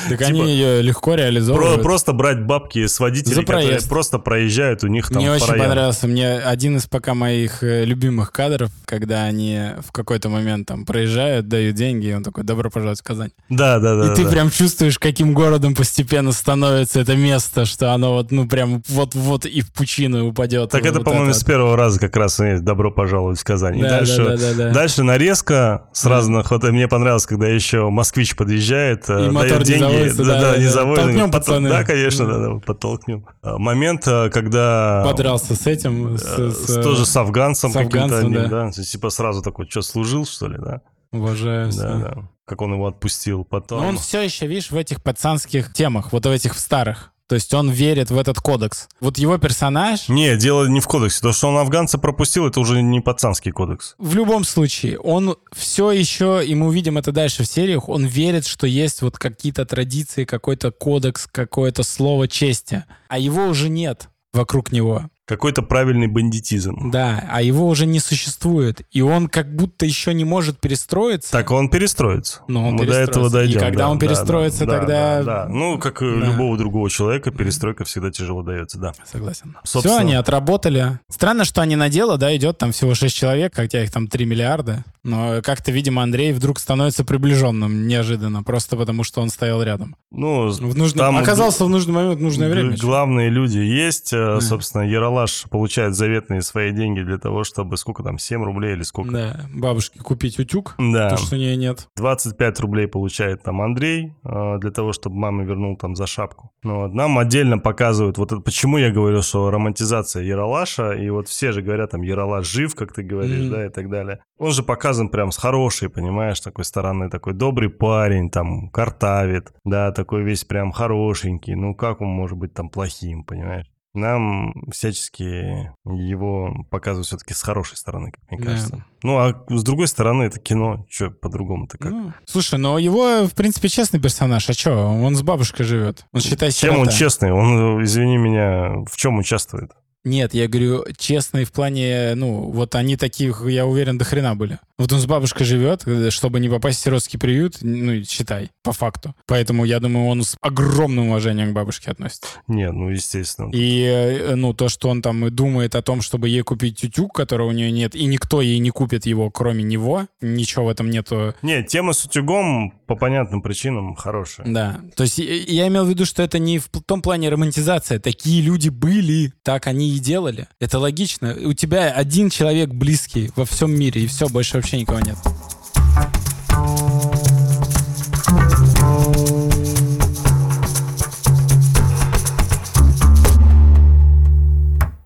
Так Типа, они ее легко реализовывают. просто брать бабки с водителей, которые просто проезжают у них там Мне очень понравился. Мне один из пока моих э, любимых кадров, когда они в какой-то момент там проезжают, дают деньги, и он такой, добро пожаловать в Казань. Да, да, да. и ты прям чувствуешь, каким городом постепенно становится это место, что оно вот, ну, прям вот-вот и в пучину упадет. Так это, по-моему, с первого раза как раз добро пожаловать в Казань. И Да, дальше, да, да, да, да. дальше нарезка с разных. Вот мне понравилось, когда еще москвич подъезжает, э, И мотор дает деньги. да, да, да, не да. заводится. Толкнем, пацаны. Да, конечно, Да. да, подтолкнем. А, Момент, э, когда Подрался с этим, с, э, тоже с афганцем с афганцем, одним, да. да. Типа сразу такой, что, служил, что ли, да? Уважаю. Да, да. Как он его отпустил потом. Но он все еще, видишь, в этих пацанских темах, вот в этих старых. То есть он верит в этот кодекс. Вот его персонаж, Не, дело не в кодексе. То, что он афганца пропустил, это уже не пацанский кодекс. в любом случае, он все еще, и мы увидим это дальше в сериях, он верит, что есть вот какие-то традиции, какой-то кодекс, какое-то слово чести. А его уже нет вокруг него. Какой-то правильный бандитизм. Да, а его уже не существует. И он как будто еще не может перестроиться. Так он перестроится. Но он Мы до этого И дойдем. когда да, он да, перестроится, да, тогда- Да, да. Ну, как и Да. любого другого человека, перестройка всегда тяжело дается, да. Согласен. Собственно. Все, они отработали. Странно, что они на дело, да, идет там всего 6 человек, хотя их там 3 миллиарда. Но как-то, видимо, Андрей вдруг становится приближенным неожиданно, просто потому что он стоял рядом. Ну, В нужном- там Оказался в нужный момент, в нужное время. Главные люди есть. э, Да. Собственно, Яралаш получает заветные свои деньги для того, чтобы сколько там, 7 рублей или сколько? Да, бабушке купить утюг, Да. то, что у нее нет. 25 рублей получает там Андрей э, для того, чтобы мама вернул там за шапку. Ну, вот, нам отдельно показывают, вот это, почему я говорю, что романтизация Яралаша, и вот все же говорят, там, Яралаш жив, как ты говоришь, Мгм. да, и так далее. Он же показан прям с хорошей, понимаешь, такой стороны, такой добрый парень, там, картавит, да, такой весь прям хорошенький, ну, как он может быть там плохим, понимаешь? Нам всячески его показывают все-таки с хорошей стороны, как мне Да. кажется. Ну, а с другой стороны, это кино, что по-другому-то как? Ну, слушай, но его, в принципе, честный персонаж. А что? Он с бабушкой живет. Он считает Чем он честный? Он, извини меня, в чем участвует? Нет, я говорю, честный в плане, ну, вот они таких, я уверен, до хрена были. Вот он с бабушкой живет, э, чтобы не попасть в сиротский приют, ну, считай, по факту. Поэтому, я думаю, он с огромным уважением к бабушке относится. Нет, ну, естественно. И, э, ну, то, что он там и думает о том, чтобы ей купить тютюк, которого у нее нет, и никто ей не купит его, кроме него, ничего в этом нету. Нет, тема с утюгом по понятным причинам хорошая. Да, то есть э, я имел в виду, что это не в том плане романтизация. Такие люди были, так они и делали. Это логично. У тебя один человек близкий во всем мире, и все, больше вообще никого нет.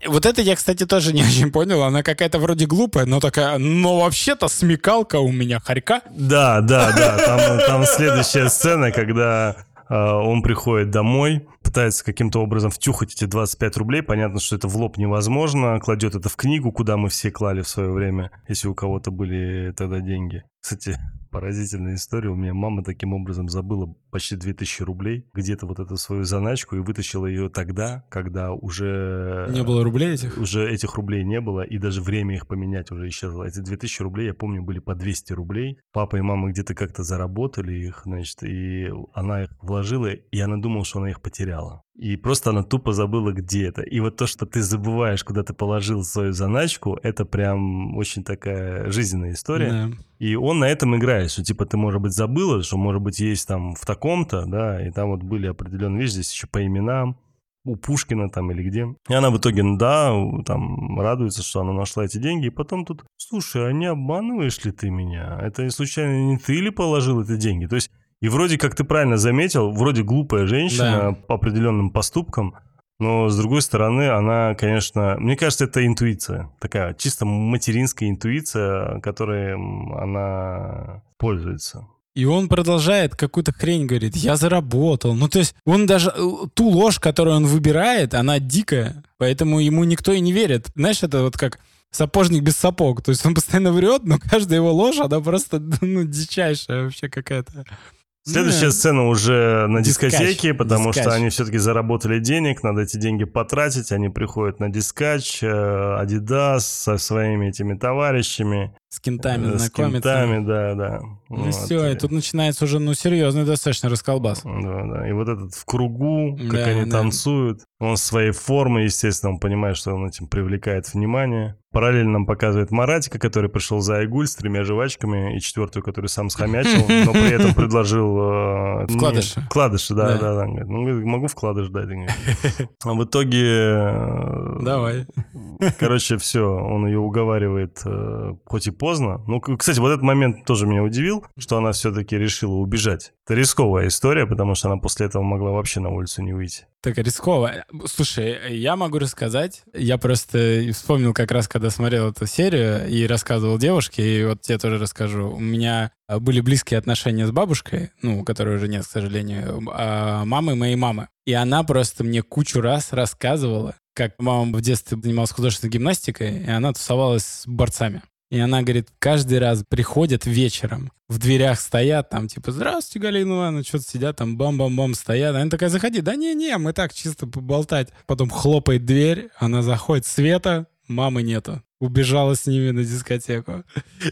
Вот это я, кстати, тоже не очень понял. Она какая-то вроде глупая, но такая, но вообще-то смекалка у меня хорька. Да, да, да. Там, там следующая сцена, когда он приходит домой, пытается каким-то образом втюхать эти 25 рублей. Понятно, что это в лоб невозможно. Кладет это в книгу, куда мы все клали в свое время, если у кого-то были тогда деньги. Кстати, поразительная история. У меня мама таким образом забыла почти 2000 рублей, где-то вот эту свою заначку, и вытащила ее тогда, когда уже... Не было рублей этих? Уже этих рублей не было, и даже время их поменять уже исчезло. Эти 2000 рублей, я помню, были по 200 рублей. Папа и мама где-то как-то заработали их, значит, и она их вложила, и она думала, что она их потеряла. И просто она тупо забыла, где это. И вот то, что ты забываешь, куда ты положил свою заначку, это прям очень такая жизненная история. Да. И он на этом играет, что типа ты, может быть, забыла, что, может быть, есть там в таком-то, да, и там вот были определенные вещи, здесь еще по именам, у Пушкина там или где. И она в итоге, да, там радуется, что она нашла эти деньги, и потом тут, слушай, а не обманываешь ли ты меня? Это случайно не ты ли положил эти деньги? То есть, и вроде, как ты правильно заметил, вроде глупая женщина по определенным поступкам, но, с другой стороны, она, конечно... Мне кажется, это интуиция. Такая чисто материнская интуиция, которой она пользуется. И он продолжает какую-то хрень говорит, я заработал. Ну, то есть он даже э, ту ложь, которую он выбирает, она дикая, поэтому ему никто и не верит. Знаешь, это вот как сапожник без сапог. То есть он постоянно врет, но каждая его ложь, она просто ну, дичайшая вообще какая-то. Следующая Ну, сцена уже на Дискач. дискотеке, потому Дискач. что они все-таки заработали денег, надо эти деньги потратить. Они приходят на дискач, э, Adidas со своими этими товарищами. С кентами э, С знакомиться. кентами, да, да. Ну Вот. все, и тут начинается уже, ну, серьезный достаточно расколбас. Да, да. И вот этот в кругу, как Да, они да. танцуют. Он своей формы, естественно, он понимает, что он этим привлекает внимание. Параллельно нам показывает Маратика, который пришел за Айгуль с тремя жвачками, и четвертую, которую сам схомячил, но при этом предложил... э, Вкладыши. не- Вкладыши, да, Да. да, Ну, говорит, могу вкладыш дать. А в итоге... э, Давай. Короче, все, он ее уговаривает, э, хоть и поздно. Ну, кстати, вот этот момент тоже меня удивил, что она все-таки решила убежать. Это рисковая история, потому что она после этого могла вообще на улицу не выйти. Так рисково. Слушай, я могу рассказать. Я просто вспомнил как раз, когда смотрел эту серию и рассказывал девушке, и вот тебе тоже расскажу. У меня а, были близкие отношения с бабушкой, ну, которой уже нет, к сожалению, а, мамы моей мамы. И она просто мне кучу раз рассказывала, как мама в детстве занималась художественной гимнастикой, и она тусовалась с борцами. И она говорит, каждый раз приходят вечером, в дверях стоят, там, типа, здравствуйте, Галина Ивановна, что-то сидят, там, бам-бам-бам стоят. Она такая, заходи. Да не-не, мы так чисто поболтать. Потом хлопает дверь, она заходит, Света, мамы нету. Убежала с ними на дискотеку.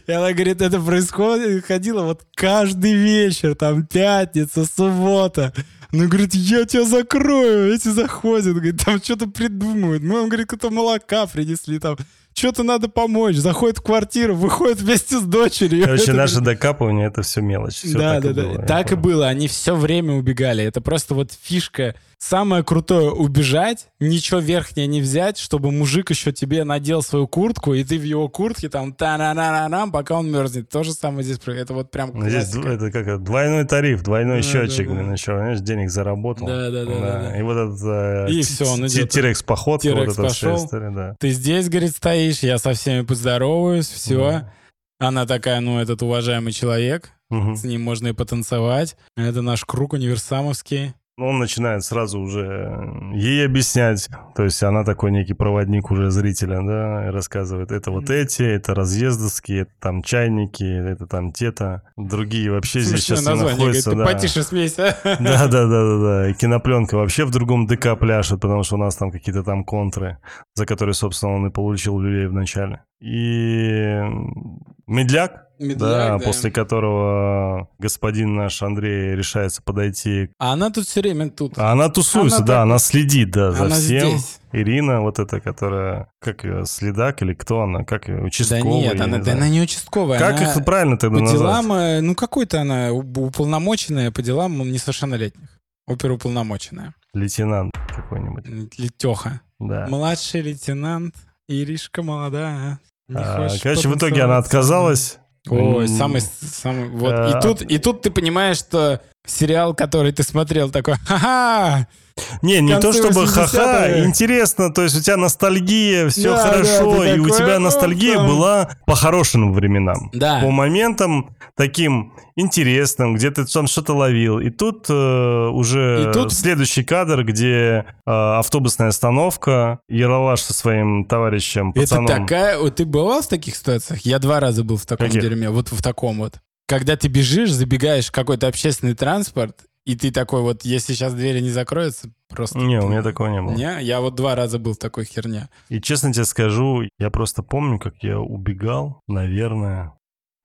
И она говорит, это происходит, ходила вот каждый вечер, там, пятница, суббота. Ну, говорит, я тебя закрою. Эти заходят, говорит, там что-то придумывают. Мы вам, говорит, какое-то молока принесли, там, что-то надо помочь. Заходит в квартиру, выходит вместе с дочерью. Короче, Это, наше докапывание — это все мелочь. Всё да, так да, и да. было, так и было. Они все время убегали. Это просто вот фишка. Самое крутое убежать, ничего верхнее не взять, чтобы мужик еще тебе надел свою куртку, и ты в его куртке там та на на на пока он мерзнет. То же самое здесь. Это вот прям Ну, Здесь классика. дв- это как двойной тариф, двойной Да, счетчик, да, да. блин, еще, знаешь, денег заработал. Да, да, да, да, да. И вот этот э, И всё, он идет. Тирекс походка, вот Тирекс эта вся пошел. история, да. Ты здесь, говорит, стоишь, я со всеми поздороваюсь, все. Да. Она такая, ну, этот уважаемый человек, Мгм. с ним можно и потанцевать. Это наш круг универсамовский. Он начинает сразу уже ей объяснять. То есть она такой некий проводник уже зрителя, да, и рассказывает, это вот эти, это разъездовские, это там чайники, это там те-то. Другие вообще здесь Смешное сейчас название, говорит, находятся. ты да. потише смейся. Да, да, да, да, да. И кинопленка вообще в другом ДК пляшет, потому что у нас там какие-то там контры, за которые, собственно, он и получил люлей в начале. И медляк, да, после которого господин наш Андрей решается подойти. А она тут все время тут. А она тусуется, Она да, так- она следит, да, за Она всем. здесь. Ирина, вот эта, которая, как ее, следак или кто она, как ее, Да участковый? нет, она, не да она не участковая. Как она их правильно тогда по назвать? делам, э, ну какой-то она уп- уполномоченная по делам несовершеннолетних. Оперуполномоченная. Лейтенант какой-нибудь, Летеха. да. Младший лейтенант Иришка молодая. Не А, Короче, в итоге она отказалась. Ой, самый, самый, вот. И тут, и тут ты понимаешь, что сериал, который ты смотрел, такой, ха-ха, Не, не то чтобы ха-ха, 80-х. интересно, то есть у тебя ностальгия, все Да, хорошо, да, и у тебя «Оп, ностальгия там». была по хорошим временам. Да. По моментам таким интересным, где ты там что-то ловил. И тут э, уже И тут- следующий кадр, где э, автобусная остановка, Яралаш со своим товарищем, пацаном. Это такая... вот Ты бывал в таких ситуациях? Я два раза был в таком Каких? дерьме. Вот в таком вот. Когда ты бежишь, забегаешь в какой-то общественный транспорт, и ты такой вот, если сейчас двери не закроются, просто... Не, у меня такого не было. Не, я вот два раза был в такой херне. И честно тебе скажу, я просто помню, как я убегал, наверное,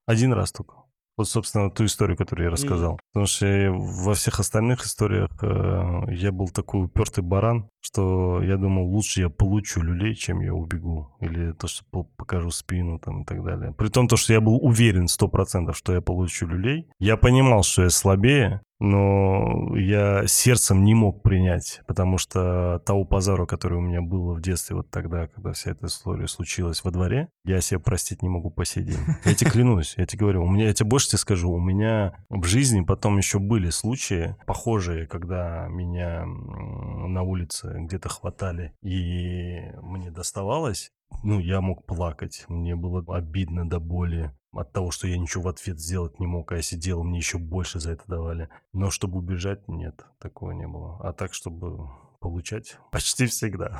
один раз только. Вот, собственно, ту историю, которую я рассказал. Потому что я во всех остальных историях э, я был такой упертый баран, что я думал, лучше я получу люлей, чем я убегу. Или то, что по- покажу спину там и так далее. При том, то, что я был уверен сто процентов, что я получу люлей. Я понимал, что я слабее, но я сердцем не мог принять, потому что того позора, который у меня было в детстве, вот тогда, когда вся эта история случилась во дворе, я себе простить не могу по сей день. Я тебе клянусь, я тебе говорю, у меня, я тебе больше тебе скажу, у меня в жизни потом еще были случаи похожие, когда меня на улице где-то хватали, и мне доставалось, ну, я мог плакать, мне было обидно до боли. от того, что я ничего в ответ сделать не мог, а я сидел, мне еще больше за это давали. Но чтобы убежать, нет, такого не было. А так, чтобы получать, почти всегда.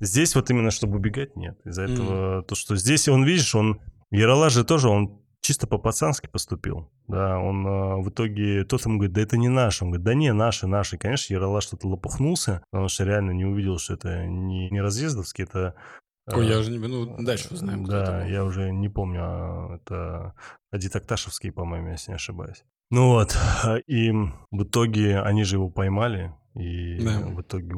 Здесь вот именно, чтобы убегать, нет. Из-за этого, то, что здесь он, видишь, он, Яралаш же тоже, он чисто по-пацански поступил. Да, он э, в итоге, тот ему говорит, да это не наш. Он говорит, да не, наши, наши. И, конечно, Яралаш что-то лопухнулся, потому что реально не увидел, что это не, не разъездовский, это... э, Ой, я уже не... Ну, дальше узнаем, кто Да, я уже не помню, а это Адит Акташевский, по-моему, если не ошибаюсь. Ну вот, и в итоге они же его поймали, и Да. в итоге,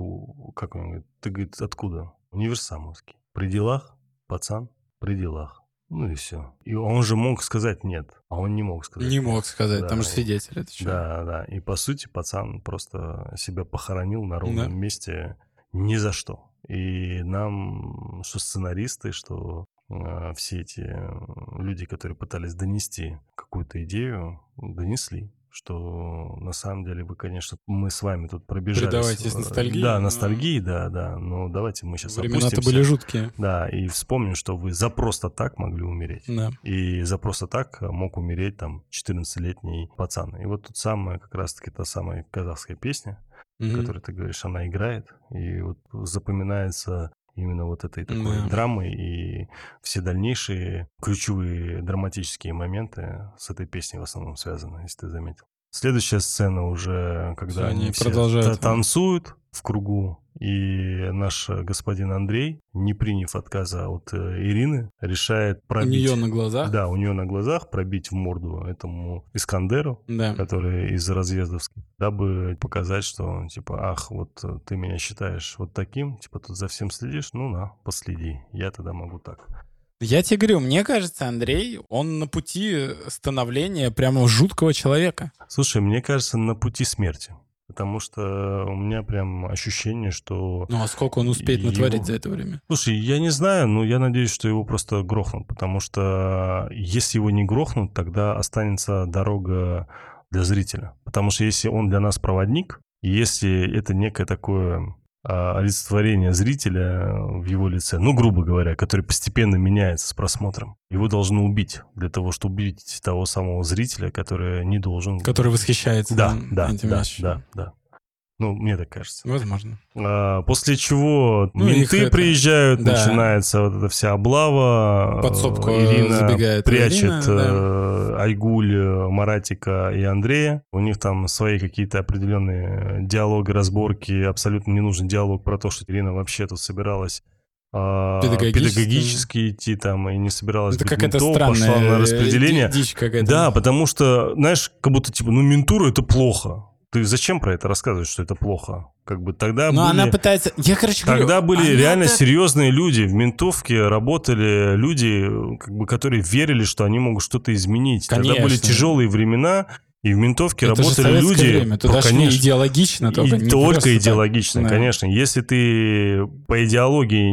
как он говорит, ты, говорит, откуда? Универсамовский. При делах, пацан, при делах. Ну и все. И он же мог сказать нет, а он не мог сказать Не нет. мог сказать, там Да, же и- свидетели. Это? Да, да. И по сути пацан просто себя похоронил на ровном Да. месте ни за что. И нам, что сценаристы, что э, все эти э, люди, которые пытались донести какую-то идею, донесли что на самом деле вы, конечно, мы с вами тут пробежались. Предавайтесь э, ностальгии, Да, но- ностальгии, да, да. Но давайте мы сейчас Времена-то были жуткие. Да, и вспомним, что вы за просто так могли умереть. Да. И за просто так мог умереть там 14-летний пацан. И вот тут самая, как раз-таки та самая казахская песня, Мгм. которую ты говоришь, она играет, и вот запоминается именно вот этой такой Да. драмой, и все дальнейшие ключевые драматические моменты с этой песней в основном связаны, если ты заметил. Следующая сцена уже, когда Всё, они все продолжают. та- танцуют в кругу, и наш э, господин Андрей, не приняв отказа от э, Ирины, решает У пробить... нее на глазах. Да, у нее на глазах пробить в морду этому Искандеру, Да. который из разъездовских, дабы показать, что, типа, ах, вот э, ты меня считаешь вот таким, типа, тут за всем следишь, ну на, последи, я тогда могу так. Я тебе говорю, мне кажется, Андрей, он на пути становления прямо жуткого человека. Слушай, мне кажется, на пути смерти, потому что у меня прям ощущение, что... Ну а сколько он успеет Его- натворить за это время? Слушай, я не знаю, но я надеюсь, что его просто грохнут, потому что если его не грохнут, тогда останется дорога для зрителя. Потому что если он для нас проводник, если это некое такое олицетворение зрителя в его лице, ну, грубо говоря, который постепенно меняется с просмотром, его должны убить для того, чтобы убить того самого зрителя, который не должен... Который восхищается Да, да, этим да, вещам. да, да. Ну, мне так кажется. Возможно. А, После чего Ну, менты это- приезжают, да. начинается вот эта вся облава. Подсобку Э, Ирина забегает прячет Ирина, да. э, Айгуль, э, Маратика и Андрея. У них там свои какие-то определенные диалоги, разборки. Абсолютно не нужен диалог про то, что Ирина вообще тут собиралась а, Педагогически. педагогически идти там и не собиралась Это быть ментом, пошла на распределение. ди- дичь какая-то. Да, потому что, знаешь, как будто типа, ну ментура это плохо. Ты зачем про это рассказываешь, что это плохо? Как бы тогда Но были... она пытается... Я, короче, говорю, Тогда были реально так- серьезные люди. В ментовке работали люди, как бы, которые верили, что они могут что-то изменить. Тогда были Конечно. тяжелые времена, и в ментовке Это работали люди. время. Туда Ну, конечно. идеологично только. И не только просто идеологично, Да. конечно. Если ты по идеологии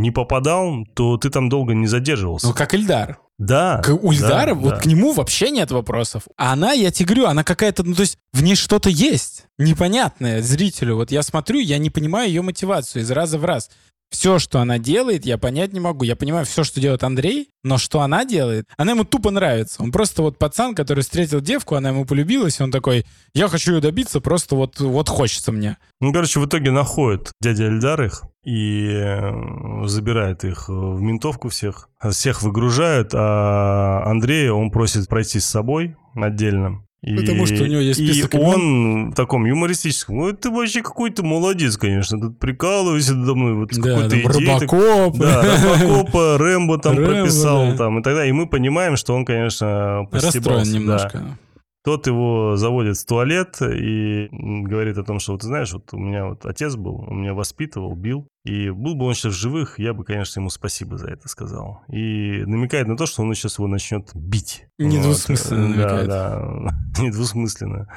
не попадал, то ты там долго не задерживался. Ну, как Ильдар. да. К- у Ильдара, да, вот да. к нему вообще нет вопросов. А она, я тебе говорю, она какая-то, ну, то есть в ней что-то есть непонятное зрителю. Вот я смотрю, я не понимаю ее мотивацию из раза в раз. Все, что она делает, я понять не могу. Я понимаю все, что делает Андрей, но что она делает, она ему тупо нравится. Он просто вот пацан, который встретил девку, она ему полюбилась, и он такой, я хочу ее добиться, просто вот, вот хочется мне. Ну, короче, в итоге находит дядя Эльдар их и э, забирает их в ментовку всех. Всех выгружают, а Андрея он просит пройти с собой отдельно. И, Потому что у него есть список И имен. он в таком юмористическом. Ой, ты вообще какой-то молодец, конечно. Тут прикалывайся надо мной. Вот Да, какой-то там, так- Робокоп. Да, Робокопа, Рэмбо там Рэмбо, прописал да. там и так далее. И мы понимаем, что он, конечно, постебался. Расстроен да. Тот его заводит в туалет и говорит о том, что, вот ты знаешь, вот у меня вот отец был, он меня воспитывал, бил, и был бы он сейчас живых, я бы, конечно, ему спасибо за это сказал. И намекает на то, что он сейчас его начнет бить. Недвусмысленно Вот. намекает. Да, да, недвусмысленно.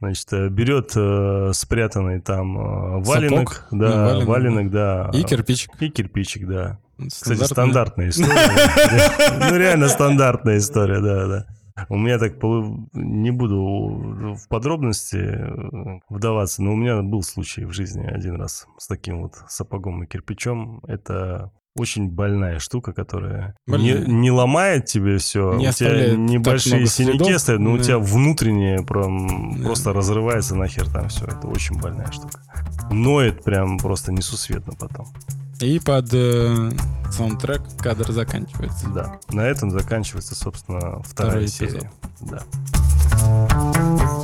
Значит, э, берет э, спрятанный там э, валенок, Сапог? да, Ну, валенок, валенок, да. И кирпич. И кирпичик, да. Кстати, Стандартная. стандартная история. Ну, реально стандартная история, да, да. У меня так, не буду в подробности э, вдаваться, но у меня был случай в жизни один раз с таким вот сапогом и кирпичом. Это очень больная штука, которая не, не ломает тебе все. Не у тебя небольшие синяки следов. стоят, но у Да. тебя внутреннее прям Да. просто разрывается нахер там все. Это очень больная штука. Ноет прям просто несусветно потом. И под э, саундтрек кадр заканчивается. Да. На этом заканчивается, собственно, вторая Второй серия. эпизод. Да.